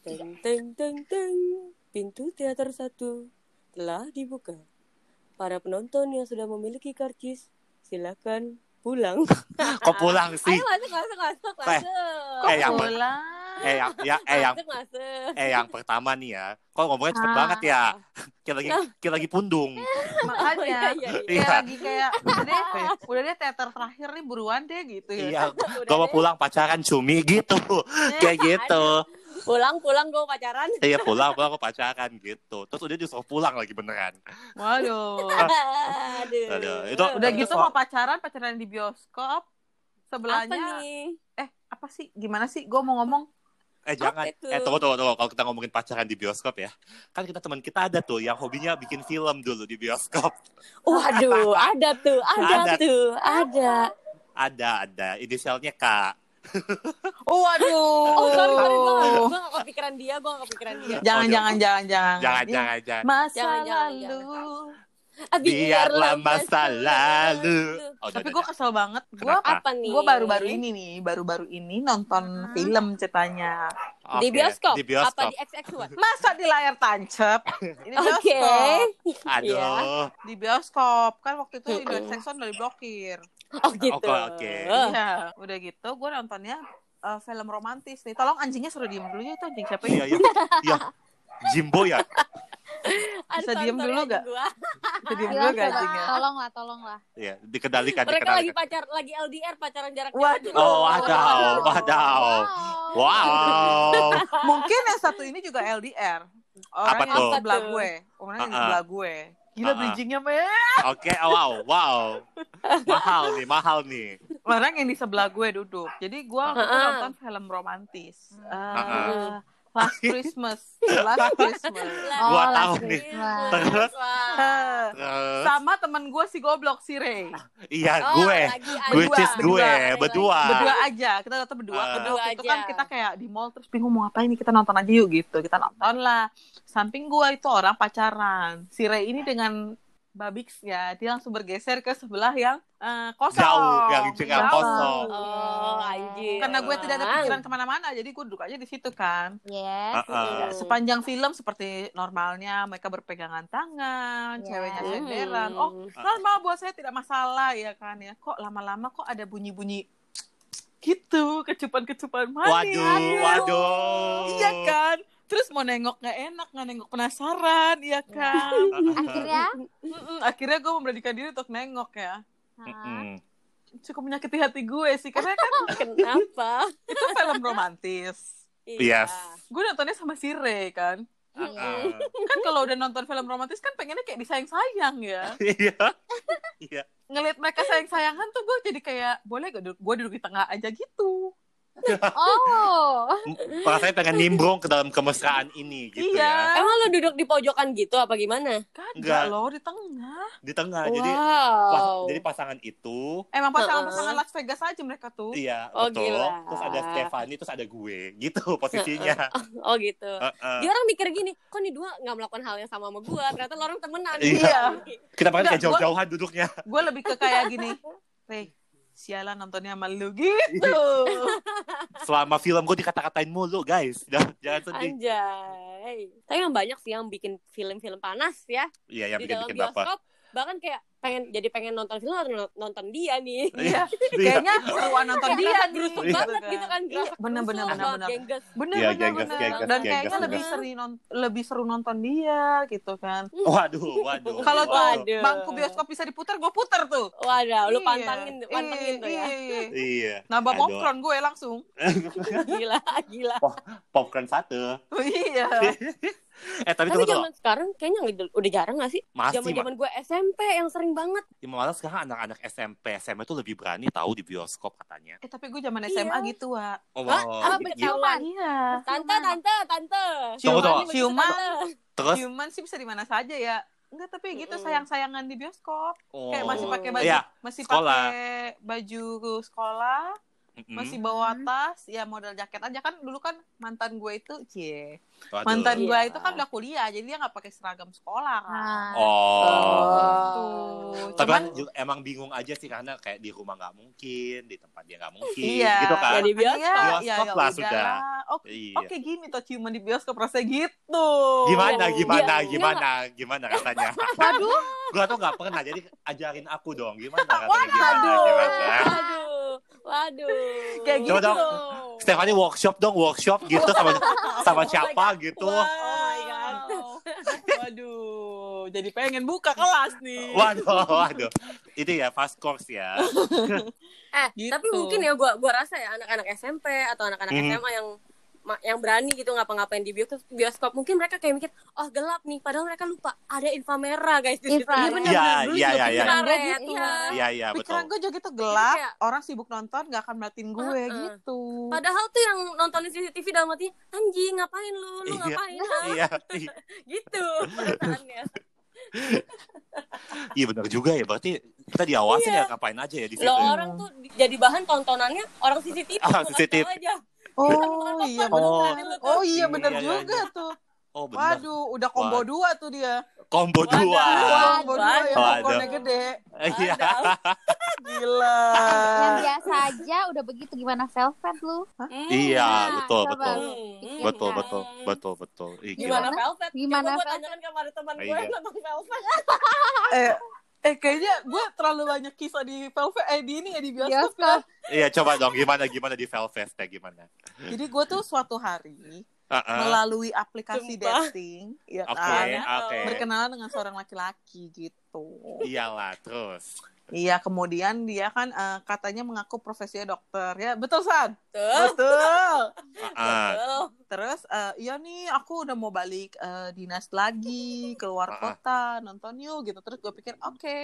Teng teng teng teng. Pintu teater satu telah dibuka. Para penonton yang sudah memiliki karcis, silakan pulang. Kok pulang sih? Ayo masuk masuk masuk Eh, masuk. eh, yang pulang? Eh yang ya eh yang Masuk masuk. eh yang pertama nih ya. Kok ngomongnya cepet Ah. banget ya? Kayak lagi kayak lagi pundung. Makanya Oh, iya, iya, iya. Iya. lagi kayak udah deh, udah deh teater terakhir nih buruan deh gitu ya. Iya, gue mau pulang pacaran cumi gitu. Kayak gitu. Pulang pulang gue pacaran. Iya pulang pulang gue pacaran gitu. Terus udah disuruh pulang lagi beneran. Waduh. Aduh. Aduh, itu- Udah itu gitu mau pacaran, pacaran di bioskop. apa Sebelahnya nih? eh apa sih? Gimana sih? Gue mau ngomong Eh jangan. Eh tunggu tunggu tunggu. Kalau kita ngomongin pacaran di bioskop ya, kan kita teman kita ada tuh yang hobinya bikin film dulu di bioskop. Waduh, ada tuh, ada, Ada. tuh, ada. Ada ada. Inisialnya K. Oh, waduh. Oh, sorry, sorry, gue gak, gue gak kepikiran dia, gue gak kepikiran dia. Jangan, Oh, jangan, jangan, jangan. Jangan jangan jangan. Masa Jangan, jangan, lalu. Ah, Biarlah masa lalu. Oh, Tapi gue kesel banget. Gue? Apa nih? gue baru-baru ini nih, baru-baru ini nonton film ceritanya. Di Oke, bioskop? Di bioskop. Apa di XX1? Masa di layar tancap? Ini Oke. bioskop. Aduh. Iya. Di bioskop kan waktu itu Mm-mm. Indo Saxon udah diblokir. Oh gitu. Oke, oke. Iya, udah gitu gue nontonnya eh, film romantis nih. Tolong anjingnya suruh diem dulu ya itu anjing siapa Iya ya? iya. Iya. Jimbo ya? Bisa diem sorry, dulu gak? Bisa diem dulu gak anjingnya? Tolonglah, tolonglah. Iya, dikendalikan, Mereka lagi pacar, lagi LDR pacaran jarak Waduh. jauh. Oh, wadaw, wadaw. Wow. Mungkin yang satu ini juga LDR. Orang Apa yang tuh? sebelah gue. Orang yang sebelah gue. Gila Ah-ah. bridgingnya, men. Oke, oh, wow, wow. Mahal nih, mahal nih. Orang yang di sebelah gue duduk. Jadi gue itu Ah-ah. nonton film romantis. Eh, Ah-ah. Last Christmas. Last Christmas. Oh, Gua Last tahu nih. Christmas. Terus, terus, sama temen gue si goblok si Ray. iya Oh, gue, is Berdua, gue, berdua. berdua. Berdua aja, kita nonton berdua. Karena Berdua itu aja. kan kita kayak di mall terus bingung mau ngapain nih kita nonton aja yuk gitu. Kita nonton lah. Samping gue itu orang pacaran. Si Ray ini dengan Babix ya, dia langsung bergeser ke sebelah yang eh, kosong. Jauh, yang yang Jauh. kosong. Oh, anjir. Karena gue tidak ada pikiran ke mana-mana, jadi gue duduk aja di situ kan. Yes. Ah-ah. Ya, sepanjang film seperti normalnya mereka berpegangan tangan, Ya. ceweknya Hmm. senderan. Oh, normal buat saya tidak masalah ya kan ya. Kok lama-lama kok ada bunyi-bunyi gitu, kecupan-kecupan manis. Waduh, waduh. Iya kan? Terus mau nengok nggak enak, nggak nengok penasaran, iya kan? Akhirnya, Mm-mm, akhirnya gue memberanikan diri untuk nengok ya. Mm-mm. Cukup menyakiti hati gue sih, karena kan Kenapa? itu film romantis. Yes. Gue nontonnya sama si Ray kan. iya. Ah. Kan kalau udah nonton film romantis kan pengennya kayak disayang-sayang ya. Iya. Iya. Ngelihat mereka sayang-sayangan tuh gue jadi kayak, boleh gak gue duduk di tengah aja gitu. Oh, Rasanya pengen nimbrung ke dalam kemesraan ini gitu Iya. ya. Emang lo duduk di pojokan gitu apa gimana? Kagak Enggak. loh, di tengah. Di tengah. Jadi pas- wow. jadi pasangan itu Emang pasangan-pasangan. Las Vegas aja mereka tuh. iya Oh, betul. gila. Terus ada Stefani, terus ada gue. Gitu posisinya. Oh gitu. Dia orang mikir gini, kok nih dua nggak melakukan hal yang sama sama gue? Ternyata lo orang temenan. Iya. Kita pakai kayak jauh-jauhan duduknya. Gue lebih ke kayak gini. Ray, sialan nontonnya sama lu gitu. Selama film gue dikata-katain mulu, guys. Jangan, jangan sedih. Anjay. Tapi yang banyak sih yang bikin film-film panas ya Iya, yang di dalam bikin-bikin bapak. bioskop. Bahkan kayak pengen jadi pengen nonton film atau nonton dia nih. Iya, Iya. kayaknya seruan nonton dia nih. Iya. banget gitu kan. Iya, bener, bener, bener, bener. gengges. Bener, Iya, bener, gengges, bener. gengges, Dan gengges, kayaknya bener. lebih sering non- lebih seru nonton dia gitu kan. Waduh, waduh. Kalau tuh Waduh. bangku bioskop bisa diputar, gue puter tuh. Waduh, lu Iya. pantangin, pantengin tuh ya. Iya, iya. Iya. Nambah popcorn gue langsung. Gila, gila. Popcorn satu. iya. Eh, tapi Tapi zaman sekarang kayaknya udah jarang gak sih? Masih, Zaman zaman gue SMP yang sering banget. Ma- malah sekarang anak-anak SMP, SMA itu lebih berani tahu di bioskop katanya. Eh tapi gue zaman Iya. SMA gitu, Wak. Oh, Hah? wow. Apa Gitu. ketahuan? Iya. Tante, tante, tante. Tunggu, tunggu. Ciuman, Ciuman. tante. Terus Ciuman sih bisa di mana saja ya. Enggak, tapi gitu sayang-sayangan di bioskop. oh. Kayak masih pakai baju, Iya, masih pakai baju sekolah, Mm-mm. masih bawa tas, ya model jaket aja kan dulu kan mantan gue itu, cie. Waduh. Mantan Iya. gue itu kan udah kuliah, jadi dia nggak pakai seragam sekolah kan. Nah, Oh. Tuh, Tapi Cuman- kan juga emang bingung aja sih karena kayak di rumah nggak mungkin, di tempat dia nggak mungkin, Iya. gitu kan? Ya, di bioskop. Iya, Bioskop iya, ya lah udah sudah. Oke, Iya. oke gini toh ciuman di bioskop rasanya gitu. Gimana, Iya. gimana, Dia- gimana, gimana katanya? Waduh, Gua tuh nggak pernah, jadi ajarin aku dong. Gimana katanya? Waduh. Gimana, gimana? Waduh, kayak gitu. Coba dong. Stefani workshop dong, workshop gitu sama sama siapa gitu. Wow. Oh my God. Waduh, jadi pengen buka kelas nih. Waduh, waduh. Itu ya fast course ya. Eh, Gitu. tapi mungkin ya gua gua rasa ya anak-anak SMP atau anak-anak Mhm. SMA yang yang berani gitu ngapa-ngapain di bioskop, bioskop mungkin mereka kayak mikir oh gelap nih padahal mereka lupa ada infra merah guys di situ Infra. Iya Iya, iya, juga iya, iya. gitu. iya. Iya, iya, betul. Pikiran gue juga gitu gelap, Kayak- orang sibuk nonton gak akan ngeliatin gue Uh-uh. gitu. Padahal tuh yang nontonin CCTV dalam hati anjing ngapain lu lu Iya. ngapain ah?" Iya, iya. gitu perasaannya. Iya benar juga ya. Berarti kita diawasin Iya. ya ngapain aja ya di situ. Lo ya. orang tuh di- jadi bahan tontonannya orang CCTV. Ah, CCTV. aja. Oh iya popcorn, bener. bukan itu. Oh iya bener Iya, iya, juga iya. tuh. Oh benar. Waduh, udah combo Wah. dua tuh dia. Combo Waduh. dua. Combo dua yang Waduh. popcornnya gede. Iya. Gila. Yang biasa aja udah begitu gimana Velvet lu? Hmm. Iya, betul, coba betul. Hmm. pikirkan. Betul, betul, betul, betul. Ih, gila. Gimana Velvet? Gimana Coba gue Velvet? tanyakan kepada teman gue Iya. yang nonton Velvet. Eh, eh kayaknya gue terlalu banyak kisah di Velvet eh di ini ya di bioskop. Bioskop. Iya, coba dong gimana gimana di Velvet ya gimana? Jadi gue tuh suatu hari Heeh. melalui aplikasi Sumpah. dating, ya Oke, kan, oke. berkenalan dengan seorang laki-laki gitu. Iyalah, terus. Iya, kemudian dia kan eh, katanya mengaku profesinya dokter ya, betul San? Tuh. Betul. Heeh. Tuh. Terus eh, iya nih aku udah mau balik eh, dinas lagi keluar Ah, ah. kota nonton yuk gitu. Terus gue pikir oke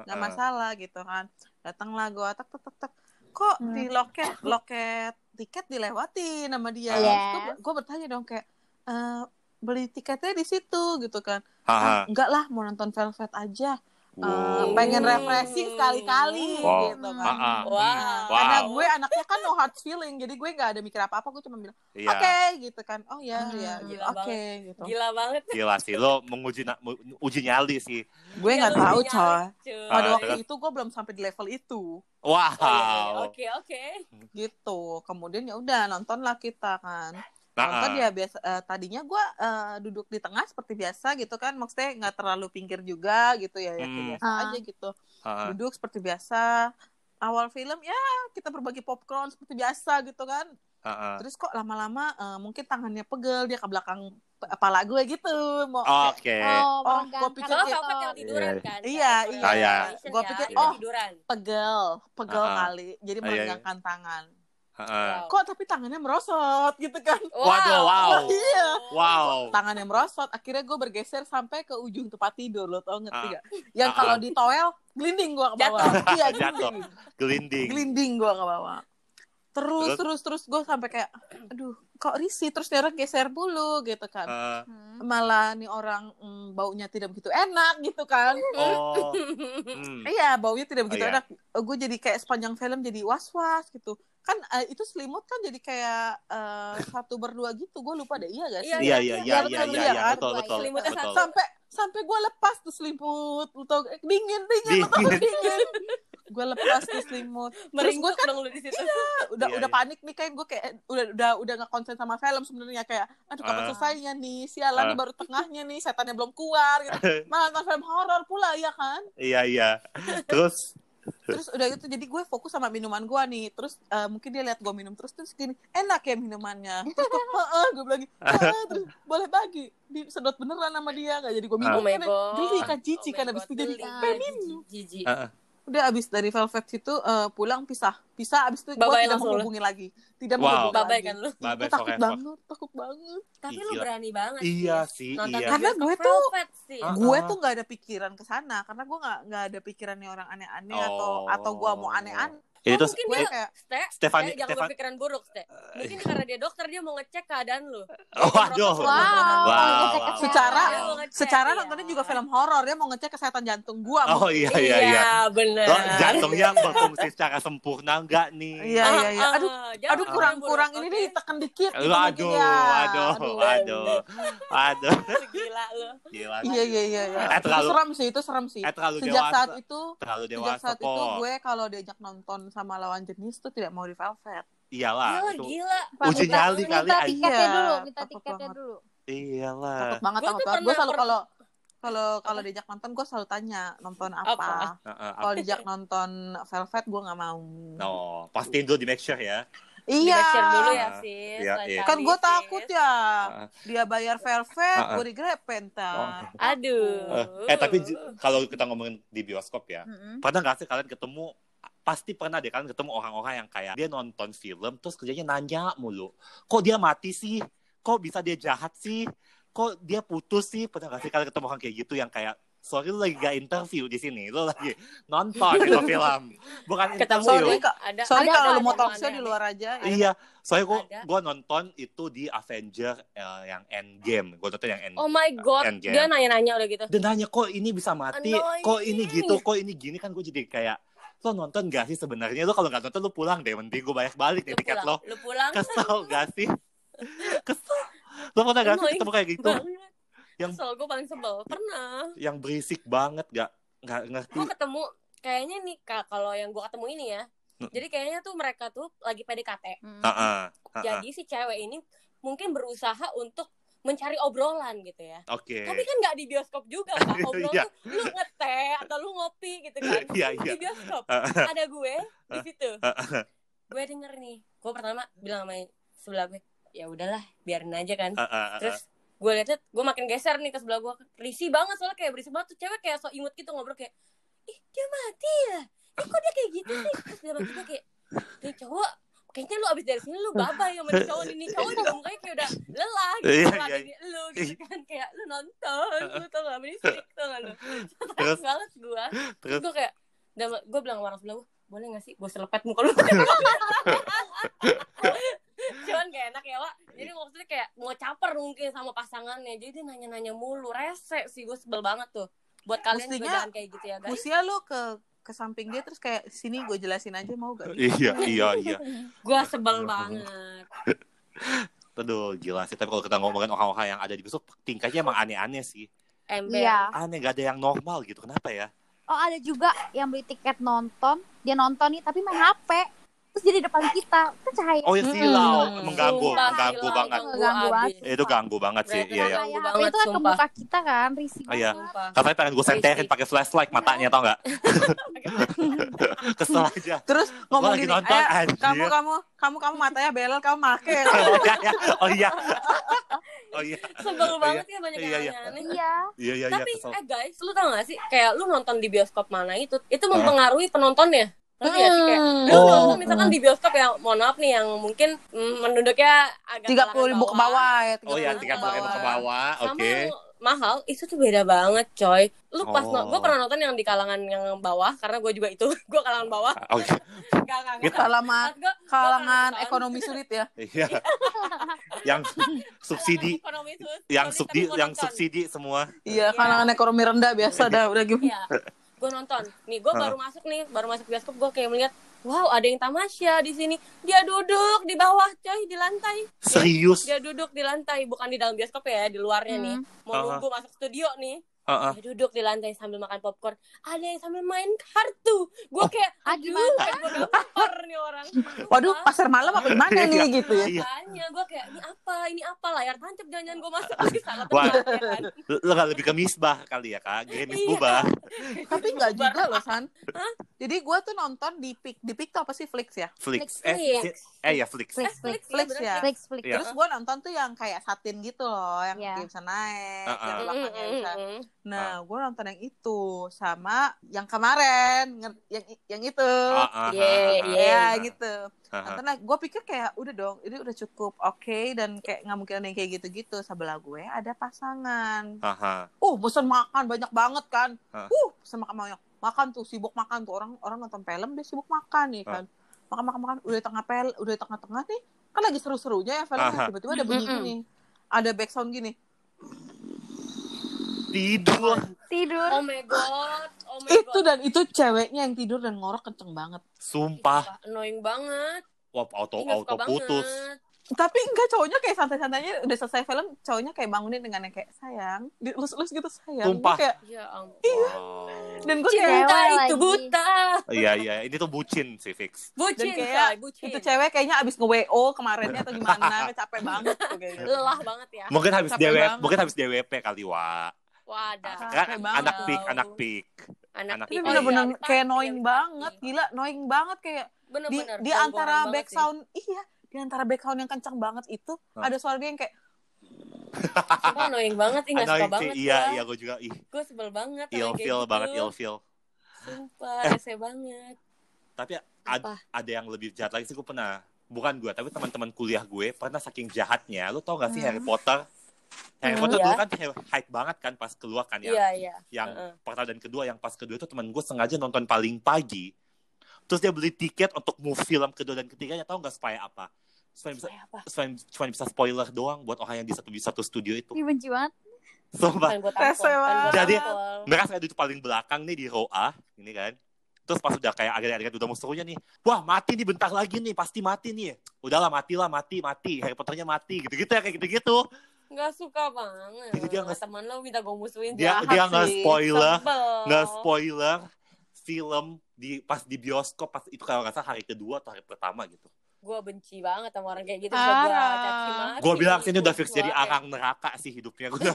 nggak Heeh. masalah gitu kan. Datanglah gue tak tak tak tak. Kok Hmm. di loket loket tiket dilewati nama dia. Yes. Gue bertanya dong kayak eh, beli tiketnya di situ gitu kan. "Ah, enggak lah mau nonton Velvet aja. Eh, Wow. pengen refreshing sekali-kali Wow. gitu kan. Ah, ah. Wow. Karena gue anaknya kan no hard feeling, jadi gue nggak ada mikir apa-apa, gue cuma bilang Iya. oke gitu kan oh ya Hmm, ya gila oke gitu Gila banget. Gila sih lo menguji na- uji nyali sih. gue nggak Ya, lu tahu nyari, coy pada Ah, waktu terus? itu gue belum sampai di level itu Wow. Oh, iya, iya. Oke, oke. gitu kemudian ya udah nontonlah kita kan nonton ah. ya biasa eh, tadinya gue eh, duduk di tengah seperti biasa gitu kan maksudnya nggak terlalu pinggir juga gitu ya ya kayak Hmm. biasa Ah. aja gitu Ah. duduk seperti biasa awal film ya kita berbagi popcorn seperti biasa gitu kan ah. terus kok lama-lama eh, mungkin tangannya pegel dia ke belakang kepala gue gitu mau Oke. Oh, Oh, meregangkan gua pikir Kalau gitu. Velvet yang tiduran Iya. kan? Iya, iya. Ah, iya. Ya, pikir, oh. pegel pegel Ah, ah. kali jadi iya, iya. meregangkan tangan Wow. kok tapi tangannya merosot gitu kan Waduh, wow. iya Wow. tangannya merosot akhirnya gue bergeser sampai ke ujung tempat tidur lo tau ngerti Ah. gak yang Ah, kalau ah. di toel glinding gue ke bawah iya Jatuh. glinding Gelinding. glinding gue ke bawah terus Terus? terus terus gue sampai kayak aduh kok risih terus dia orang geser dulu gitu kan Hmm. malah nih orang mm, baunya tidak begitu enak gitu kan oh. Hmm. Iya, baunya tidak begitu Oh, iya. enak. Gue jadi kayak sepanjang film jadi was-was gitu. Kan eh, itu selimut kan jadi kayak eh, satu berdua gitu. Gue lupa deh, iya gak sih? Iya, Iya, iya, iya, betul, iya, iya, iya, iya, betul, betul, Selimutnya betul. satu. Sampai sampai gue lepas tuh selimut. Lu tau, eh, dingin, dingin, Dingin. dingin. gue lepas tuh selimut. Terus gue kan dong di situ. udah Iya, udah iya. panik nih kayak gue kayak udah udah udah nggak konsen sama film sebenarnya kayak aduh kapan Ah. selesainya nih sialan nih baru tengahnya nih setannya belum keluar gitu malah nonton film horor pula ya kan Iya, iya. Terus terus udah gitu jadi gue fokus sama minuman gue nih. Terus eh, mungkin dia lihat gue minum terus terus gini enak ya minumannya. Terus gue heeh gue bilang terus boleh bagi. Disedot beneran sama dia nggak jadi gue minum. Oh my kan god. geli kan Oh jijik kan abis itu jadi pengen minum. Udah abis dari velvet situ eh, pulang pisah pisah abis itu gue tidak menghubungi lagi tidak Wow. menghubungi lagi kan lu. Gue takut forever. banget takut banget Tapi Ih, lu gila. berani banget Iya sih. Nonton iya. Karena gue tuh- Velvet sih. Gue tuh nggak ada pikiran ke sana karena gue nggak nggak ada pikirannya orang aneh-aneh atau Oh. atau gue mau aneh-aneh Ini Oh, tuh mungkin gue dia kayak Ste, Stefani- Ste, jangan Stefan- berpikiran buruk, Ste. Mungkin karena dia dokter dia mau ngecek keadaan lu. Oh, waduh. Wow. Wow, wow. secara ngecek, secara iya. nontonnya juga film horor dia mau ngecek kesehatan jantung gua Oh iya iya iya. bener. Lo jantungnya berfungsi secara sempurna enggak nih? Iya iya iya. Ah, Aduh ah, aduh berpikiran kurang buruk, kurang ini nih tekan dikit gitu Aduh, ya. aduh, aduh, aduh, Gila lu. gila. Iya iya iya. iya. Eh, Itu serem sih itu serem sih. Eh, Sejak saat itu Terlalu sejak saat itu gue kalau diajak nonton sama lawan jenis tuh tidak mau di Velvet. Iyalah, Gila, itu. gila. Uji nyali kali, Minta tiketnya dulu, minta tiketnya dulu. Iyalah. Takut banget takut banget. Gue selalu kalau kalau kalau diajak nonton gue selalu tanya nonton apa. Apa? Kalau diajak nonton Velvet gue nggak mau. No, pastiin dulu di make sure ya. Di Iya. make sure dulu ya, Iya, sis. iya, iya. Kan gue takut ya. Dia bayar Velvet, gue digrepen ntar. Aduh. Eh, eh, tapi kalau kita ngomongin di bioskop ya, Mm-mm. pernah nggak sih kalian ketemu pasti pernah deh kalian ketemu orang-orang yang kayak dia nonton film terus kerjanya nanya mulu kok dia mati sih kok bisa dia jahat sih kok dia putus sih pernah nggak sih kalian ketemu orang kayak gitu yang kayak sorry lu lagi gak interview di sini lu lagi nonton gitu film bukan Ketemu interview Sorry. Kak. Ada. Sorry Ada, kalau ada, lu mau talk show di luar aja. ya. iya soalnya gua Ada. gua nonton itu di Avenger eh, yang Endgame gua nonton yang End Oh my god, Endgame. dia nanya-nanya udah gitu. dan nanya kok ini bisa mati Annoying. kok ini gitu kok ini gini kan gue jadi kayak lo nonton gak sih sebenarnya lo kalau nggak nonton lo pulang deh mending gue bayar balik Lu tiket lo lu pulang. kesel gak sih kesel lo pernah gak sih ketemu kayak gitu banget. Yang- Kesel, gue paling sebel. Pernah. yang berisik banget gak nggak ngerti Gue ketemu, kayaknya nih, Kak, kalau yang gue ketemu ini ya. Hmm. Jadi kayaknya tuh mereka tuh lagi PDKT. Mm. Heeh, heeh. Jadi si cewek ini mungkin berusaha untuk mencari obrolan gitu ya. oke Tapi kan nggak di bioskop juga, Kak. Obrolan Iya. tuh lu ngeteh atau lu ngopi gitu kan. Iya, iya. Di bioskop. Heeh. Ada gue di situ. Heeh. Gue denger nih. Gue pertama bilang sama sebelah gue, ya udahlah, biarin aja kan. Heeh, heeh. Terus gue liatnya, gue makin geser nih ke sebelah gue. Risih banget soalnya kayak berisik banget tuh cewek kayak so imut gitu ngobrol kayak, ih dia mati ya? Ih kok dia kayak gitu sih? Terus dia gue kayak, nih cowok, kayaknya lu abis dari sini lu babay sama nih cowok ini. Cowok juga mukanya kayak udah lelah gitu. Iya, Iya, iya. lu gitu kan. Kayak lu nonton, lu tau gak? Berisik tau gak lu? Terus? Terus banget gue. Terus? Gue kayak, gue bilang sama orang sebelah gue, boleh gak sih gue selepet muka lu? Cuman gak enak ya, Wak. Jadi maksudnya kayak mau caper mungkin sama pasangannya. Jadi dia nanya-nanya mulu. Rese sih, gue sebel banget tuh. Buat kalian juga Mestinya jangan kayak gitu ya, guys. Usia lu ke ke samping dia terus kayak sini gue jelasin aja mau gak? iya iya iya Gue sebel banget. Aduh gila sih tapi kalau kita ngomongin orang-orang yang ada di bioskop tingkahnya emang aneh-aneh sih Ember. Iya. aneh gak ada yang normal gitu kenapa ya Oh ada juga yang beli tiket nonton, dia nonton nih tapi main HP. Terus jadi depan kita, kan cahaya. oh ya silau Hmm. mengganggu Sumpah, mengganggu silau, banget itu Ganggu abis. banget. itu ganggu banget sih iya iya HP banget, itu kan ke sumpah. muka kita kan, risih Oh, iya. banget. Sumpah. katanya pengen gue senterin pakai flashlight matanya tau gak kesel aja Terus ngomong gini, nonton, eh, anjir." kamu kamu kamu kamu matanya belel, kamu make. oh iya iya oh iya oh iya Sebel banget ya banyak Iya, yang iya. aneh-aneh. Iya. iya iya iya Tapi kesel eh guys, lu tau gak sih kayak lu nonton di bioskop mana itu, itu mempengaruhi penontonnya. Ngerti gak sih kayak lu Oh. nonton misalkan di bioskop yang mohon maaf nih yang mungkin mm, menduduknya agak Tiga puluh ribu ke bawah ya. oh iya 30.000 tiga ke puluh ribu ke bawah oke yang mahal itu tuh beda banget coy lu pas Oh. gue pernah nonton yang di kalangan yang bawah karena gue juga itu gue kalangan bawah oke gak gak Gitu. gak Kalangan gua- kalangan ekonomi sulit ya. iya yang subsidi Ekonomi sulit, yang subsidi tapi yang subsidi semua Iya, Iya. kalangan ekonomi rendah biasa dah udah gimana. Gue nonton. Nih, gue baru masuk nih, baru masuk bioskop. Gue kayak melihat, wow, ada yang tamasya di sini. Dia duduk di bawah, coy, di lantai. serius Dia duduk di lantai, bukan di dalam bioskop ya, di luarnya nih. Mau nunggu masuk studio nih. Dia duduk di lantai sambil makan popcorn. Ada yang sambil main kartu. Gue kayak, Ah, aduh, gimana? kayak gue gampar nih orang. Waduh, Sumpah. pasar malam apa di mana nih Iya. gitu ya? Iya. Makanya gue kayak, ini apa, ini apa, layar tancap jangan-jangan gue masuk di sana. Wah. ya kan? Lo gak lebih ke misbah kali ya kak Game Iya. Bubah Tapi enggak juga loh, San. Hah? Jadi gue tuh nonton di Pik, di Pik tuh apa sih Flix ya? Flix. Eh, eh ya Flix Flix, Eh, flix, Flix ya. flix, flix. Iya. Terus gue nonton tuh yang kayak satin gitu loh, yang Iya. bisa naik, Uh-uh. yang belakangnya bisa. Nah, gue nonton yang itu sama yang kemarin, yang yang itu. Ah, ah, Iya, ah, iya. ah, Ya ah. gitu. Ah, ah. Karena gue pikir kayak udah dong, ini udah cukup oke dan kayak nggak mungkin ada yang kayak gitu-gitu. Sebelah gue ada pasangan. Ah, ah. Uh, bosan makan banyak banget kan. Hah. Uh, bosan makan banyak. makan tuh sibuk makan tuh orang orang nonton film dia sibuk makan nih kan makan makan makan udah di tengah pel udah di tengah-tengah nih kan lagi seru-serunya ya filmnya tiba-tiba ada bunyi gini ada background gini Tidur. Tidur. Oh my god. Oh my itu god. dan itu ceweknya yang tidur dan ngorok kenceng banget Sumpah. Sumpah, Annoying banget. Wah, auto Ih, auto putus. banget. tapi enggak cowoknya kayak santai-santainya udah selesai film cowoknya kayak bangunin dengan yang kayak sayang dilus-lus gitu sayang Sumpah. Kayak Ya ampun. Wow. dan gue kayak Cinta itu buta. Iya, iya. Ini tuh bucin sih, fix. Bucin, Dan kayak say, bucin. itu cewek kayaknya abis nge-WO kemarinnya atau gimana capek banget tuh kayak gitu. Lelah banget ya. Mungkin habis Capek DWP, mungkin habis DWP kali, Wak. Wadah. Capek Kan anak pik, anak pik. Anak Anak Ini Oh, bener-bener iya, kayak annoying pasti. banget, gila, annoying banget kayak di, Bener-bener. di antara back sih. sound, iya, di antara back sound yang kencang banget itu Hah. ada suara dia yang kayak Sumpah annoying banget. Ih, gak suka sih, banget iya, gua. iya, gue juga. Ih, Gue sebel banget. sama ill kayak feel gitu. banget, ill feel. Sumpah, Eh. rese banget. Tapi ad- ada yang lebih jahat lagi sih, gue pernah. Bukan gue, tapi teman-teman kuliah gue pernah saking jahatnya. Lu tau gak sih Hmm. Harry Potter? Harry Hmm. Potter Iya. dulu kan hype banget kan pas keluar kan yang Iya, iya. yang Heeh. pertama dan kedua yang pas kedua itu teman gue sengaja nonton paling pagi terus dia beli tiket untuk move film kedua dan ketiganya tahu nggak supaya apa supaya bisa apa? supaya cuma bisa spoiler doang buat orang yang di satu di satu studio itu Ih, benci banget. sumpah. Jadi- mereka saya duduk paling belakang nih di row A ini kan terus pas udah kayak akhir-akhir udah mau serunya nih wah mati nih bentar lagi nih pasti mati nih udahlah matilah mati mati Harry Potternya mati gitu-gitu ya kayak gitu-gitu Nggak suka banget. Jadi dia nggak- Teman lo minta gue musuhin. dia Jahat dia nggak sih. spoiler nggak spoiler film di pas di bioskop pas itu kalau nggak salah hari kedua atau hari pertama gitu Gue benci banget sama orang kayak gitu. Bisa gue bilang sini udah fix Gua jadi arang neraka sih hidupnya gue udah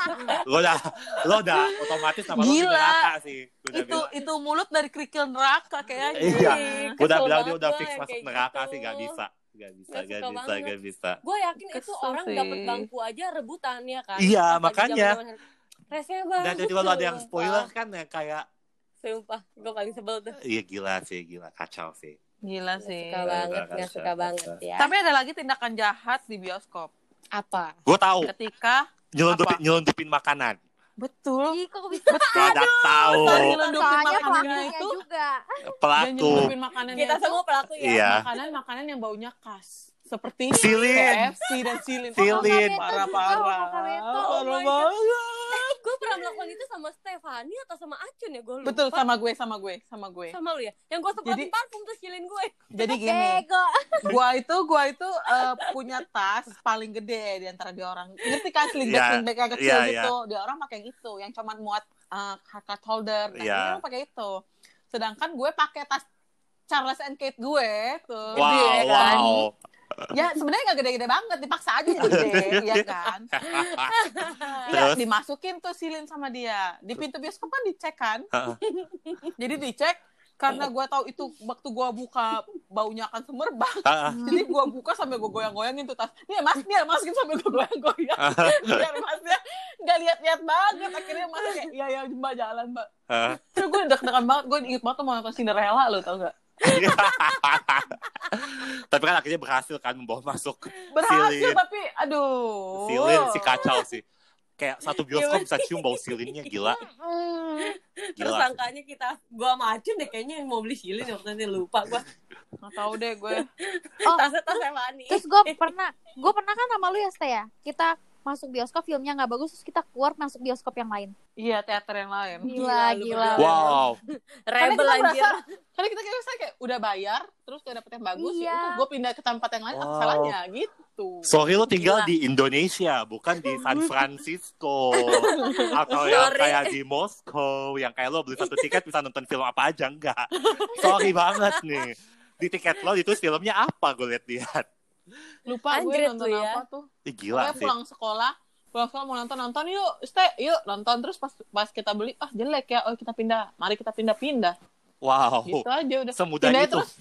lo udah lo udah otomatis sama lo Gila. neraka sih Gua udah itu bilang itu mulut dari kerikil neraka kayaknya Iya. "Ih, gue udah bilang dia udah gua fix masuk neraka gitu. sih gak bisa gak bisa gak suka bisa banget. gak bisa Gue yakin itu Kesel orang sih. dapat bangku aja rebutan ya kan. Iya, lagi makanya. Rese banget. dan tiba-tiba lo ada yang spoiler kan ya kayak Sumpah, gue paling sebel tuh. iya gila sih gila kacau sih gila sih suka banget, nggak suka kacau. banget ya. tapi ada lagi tindakan jahat di bioskop apa? gue tahu ketika nyelundupin Apa? nyelundupin makanan betul Ih, kok bisa? ada tahu Soalnya makanannya pelakunya itu juga. pelaku Kita itu semua pelaku ya. Iya. makanan makanan yang baunya khas seperti Silin. KFC dan silin Silin. parah juga, parah Wakabeto. Oh parah my God. banget Gue pernah melakukan itu sama Stefani atau sama Acun ya gue lupa. betul sama gue sama gue sama gue Sama lu ya? Yang gue semprotin Jadi- parfum terus kilin gue. jadi gini Bego. gua itu gua itu eh, punya tas paling gede di antara dia orang ngerti kan sling bag Iya, sling bag yang kecil iya, gitu dia orang pakai yang itu yang cuma muat eh, card holder nah Iya. dia orang pakai itu sedangkan gue pakai tas Charles and Kate gue tuh wow gede kan. wow ya sebenarnya nggak gede-gede banget dipaksa aja jadi gede ya kan? Iya, dimasukin tuh silin sama dia. Di pintu bioskop kan dicek kan? Jadi dicek karena gua tahu itu waktu gua buka baunya akan semerbak. Jadi gua buka sampai gua goyang-goyangin tuh tas. Nih mas nih masukin sampai gua goyang-goyang. Biar masnya nggak lihat-lihat banget. Akhirnya mas kayak iya ya mbak jalan mbak. Terus gue deg-degan banget gue inget banget tuh mau nonton Cinderella lo tau gak tapi kan akhirnya berhasil kan membawa masuk berhasil Silin. tapi aduh silin si kacau sih kayak satu bioskop bisa cium bau silinnya gila Terus gila sih. sangkanya kita, gue sama Acun deh kayaknya yang mau beli silin waktu nanti lupa gue. nggak tahu deh gue Oh. Tasnya tas Stefani. Terus gue pernah, gue pernah kan sama lu ya, Ste ya? Kita masuk bioskop, filmnya nggak bagus, terus kita keluar masuk bioskop yang lain. iya teater yang lain Gila, gila. berdua. wow karena Rebel kita anjir. merasa karena kita kayak udah bayar terus gak dapet yang bagus Iya. ya gue pindah ke tempat yang lain apa Wow. salahnya gitu sorry lo tinggal Gila. di Indonesia bukan di San Francisco atau yang Sorry. kayak di Moskow yang kayak lo beli satu tiket bisa nonton film apa aja enggak sorry banget nih di tiket lo itu filmnya apa gue lihat-lihat lupa gue nonton ya. apa tuh. Ih, gila Pokoknya sih. pulang sekolah pulang sekolah mau nonton nonton yuk stay yuk nonton. Terus pas pas kita beli ah jelek ya oh kita pindah. Mari kita pindah pindah wow. Gitu aja udah. Semudah Pindah itu. terus.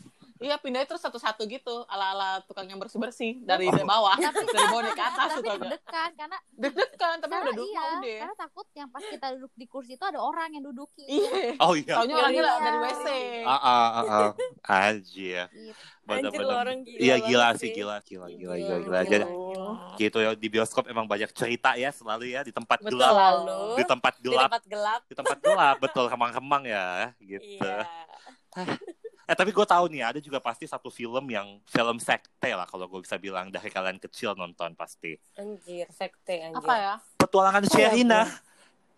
Iya pindah terus satu-satu gitu. Ala-ala tukang yang bersih-bersih dari bawah Tapi- dari bawah naik ke atas tapi gak deg-degan karena deg-degan tapi karena udah duduk iya, udah karena takut yang pas kita duduk di kursi itu ada orang yang dudukin iya Oh iya. taunya Iya, orangnya iya. dari WC Ah, ah, ah, ah. Anjir. gitu. Bener, Anjir, orang gila Iya gila sih, sih. gila, gila, gila, Gila, gila, gila. gitu ya di bioskop emang banyak cerita ya selalu ya di tempat Betul. gelap, Selalu di tempat di gelap, tempat gelap. di tempat gelap, betul kemang-kemang ya, gitu. Iya. Eh tapi gue tahu nih ada juga pasti satu film yang film sekte lah kalau gue bisa bilang dari kalian kecil nonton pasti. Anjir, sekte anjir. apa ya Petualangan Sherina.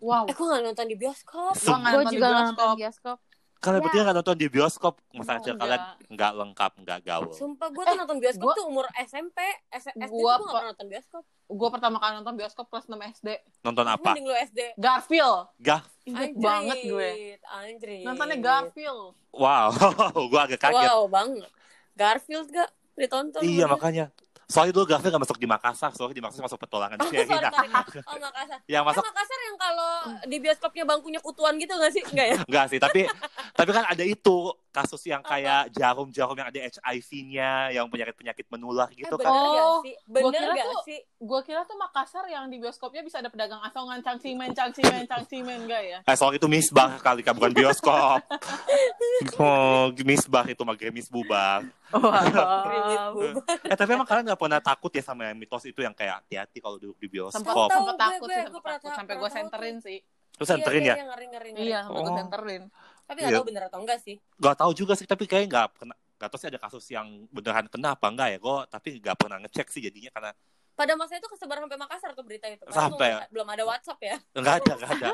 wow Eh, gue gak nonton di bioskop. Gue nonton di juga bioskop. Kalian Ya. bertiga nggak nonton di bioskop, masa Oh, kecil enggak. kalian nggak lengkap, nggak gaul. Sumpah gue tuh Eh, nonton bioskop gua- tuh umur SMP, S SD Gua gue gak pernah nonton bioskop. gue pertama kali nonton bioskop kelas 6 SD Nonton apa? Mending lu SD. Garfield Anjrit, banget gue Anjrit. nontonnya Garfield wow, gue agak kaget. Wow banget. Garfield gak ditonton? Iya makanya. Soalnya dulu Garfield gak masuk di Makassar, soalnya di Makassar masuk petualangan Oh, sorry, Sherina. sorry. Oh, Makassar. Yang Masuk... masuk Makassar yang kalau di bioskopnya bangkunya kutuan gitu gak sih? Enggak ya? Enggak sih, tapi tapi kan ada itu kasus yang kayak jarum-jarum yang ada HIV-nya, yang penyakit-penyakit menular gitu eh, kan. bener Oh, gak sih? gua Bener kira gak tuh- sih? gue kira tuh Makassar yang di bioskopnya bisa ada pedagang asongan cangcimen cangcimen cangcimen gak ya Eh, soal itu misbah kali kan, bukan bioskop. oh, misbah itu mah gemis bubar. Wow. Eh, tapi emang kalian gak pernah takut ya sama yang mitos itu yang kayak hati-hati kalau duduk di bioskop. Gue- takut gue- sih, gue pernah takut sampai gue senterin sih. Terus senterin iya, ya? Iya, ngeri, ngeri, ngeri. Iya, sampai gue Oh. senterin. Tapi Iya. gak tau bener atau enggak sih. Gak tahu juga sih, tapi kayaknya gak pernah. Gak tau sih ada kasus yang beneran kena apa enggak ya. Gue tapi gak pernah ngecek sih jadinya karena Pada masa itu kesebar sampai Makassar tuh berita itu. Karena Sampai. belum- Belum ada WhatsApp ya. Enggak ada, enggak ada.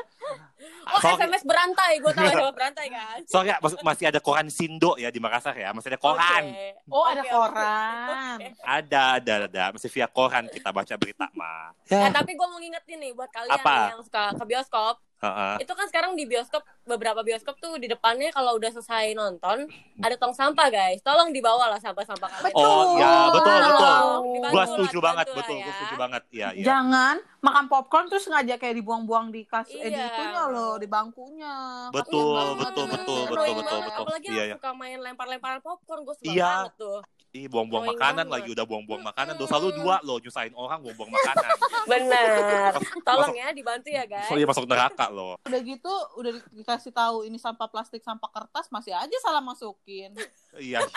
Oh, Soalnya- SMS berantai. Gue tau SMS berantai kan. Soalnya mas- masih ada koran Sindo ya di Makassar ya, masih ada koran. Oke. Oh, Oke, ada koran. Oke. Ada, ada, ada. Masih via koran kita baca berita mah. Eh, Ya. tapi gue mau ngingetin nih buat kalian Apa? yang suka ke bioskop. Heeh. Itu kan sekarang di bioskop, beberapa bioskop tuh di depannya kalau udah selesai nonton, ada tong sampah gumpah Tolong dibawa lah sampah-sampah kalian. Oh, ya, betul, Tolong. betul. Dibantu Gua lah, setuju dibantu banget, lah betul. ya. Gua setuju banget. Iya, iya. Jangan makan popcorn terus ngajak kayak dibuang-buang di kas eh, di Iya. itunya loh, di bangkunya. Betul, Iya, betul, betul, betul, betul, betul. Apalagi Iya, yang iya. suka main lempar-lemparan popcorn, gue suka Iya. banget tuh. Ih, buang-buang Annoying makanan banget. lagi udah buang-buang makanan. Dosa lu dua lo nyusahin orang buang-buang makanan. Bener. Tolong Masuk- ya dibantu ya guys. Soalnya masuk neraka lo. Udah gitu udah di- dikasih tahu ini sampah plastik, sampah kertas masih aja salah masukin. Iya.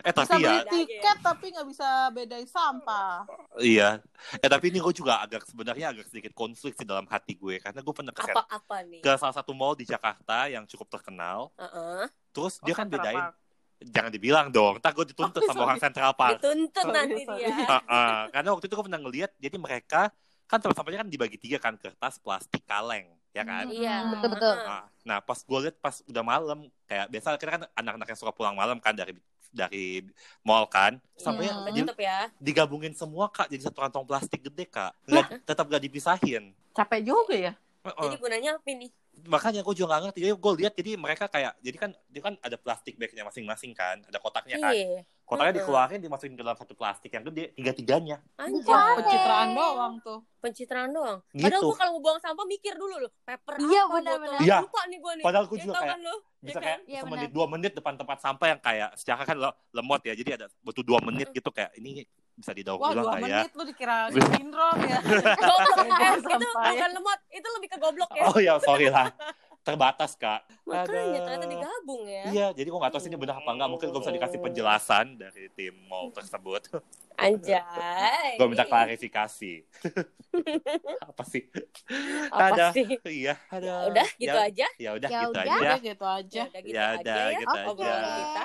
Eh Bisa tapi beli ya, Beda tiket tapi nggak bisa bedain sampah. iya. Eh tapi ini gue juga agak sebenarnya agak sedikit konflik sih dalam hati gue karena gue pernah ke, Apa-apa nih? ke salah satu mall di Jakarta yang cukup terkenal. Heeh. Terus dia Oh, kan Central bedain, Park. Jangan dibilang dong, tak gue dituntut Oh, sama sorry. orang Central Park. Dituntut Sorry, nanti sorry. dia. Heeh. Karena waktu itu gue pernah ngeliat, jadi mereka kan tempat sampahnya kan dibagi tiga kan kertas, plastik, kaleng, ya kan? Hmm. Iya. Betul-betul. Heeh. Nah, nah, pas gue liat pas udah malam, kayak biasa kita kan anak-anak yang suka pulang malam kan dari dari mall kan, sampahnya Iya, di- tutup ya. digabungin semua kak jadi satu kantong plastik gede kak, nggak tetap gak dipisahin. Capek juga ya. Heeh. Jadi gunanya apa nih? Makanya gue juga gak ngerti jadi gue lihat jadi mereka kayak jadi kan dia kan ada plastik bagnya masing-masing kan ada kotaknya kan Iya. kotaknya Heeh. dikeluarin dimasukin ke dalam satu plastik yang gede tiga tiganya Anjay. Pencitraan doang tuh. Pencitraan doang. Gitu. Padahal gue kalau mau buang sampah mikir dulu loh. Paper Iya, apa, benar, botol benar. Iya. lupa nih gue nih. Padahal gua Ya, juga kayak kan lo? bisa Ya kayak kan? Iya, semenit benar. dua menit depan tempat sampah yang kayak secara kan lo- lemot ya jadi ada butuh dua menit gitu kayak ini bisa didaur Wah, ulang dua nggak ya menit lu dikira sindrom ya. Goblok. Eh, itu ya. bukan lemot. Itu lebih ke goblok ya. oh ya sorry lah terbatas kak Makanya Aduh. ternyata digabung ya. iya jadi gue nggak tahu sih ini benar apa enggak mungkin gue bisa dikasih penjelasan dari tim mall tersebut Anjay. gue minta klarifikasi apa sih Apa Ada. sih? iya ada Ya udah gitu ya, aja. ya udah Ya gitu udah. aja Udah gitu aja. Ya udah gitu Ya aja udah, ya. gitu Oke. Obrolan kita.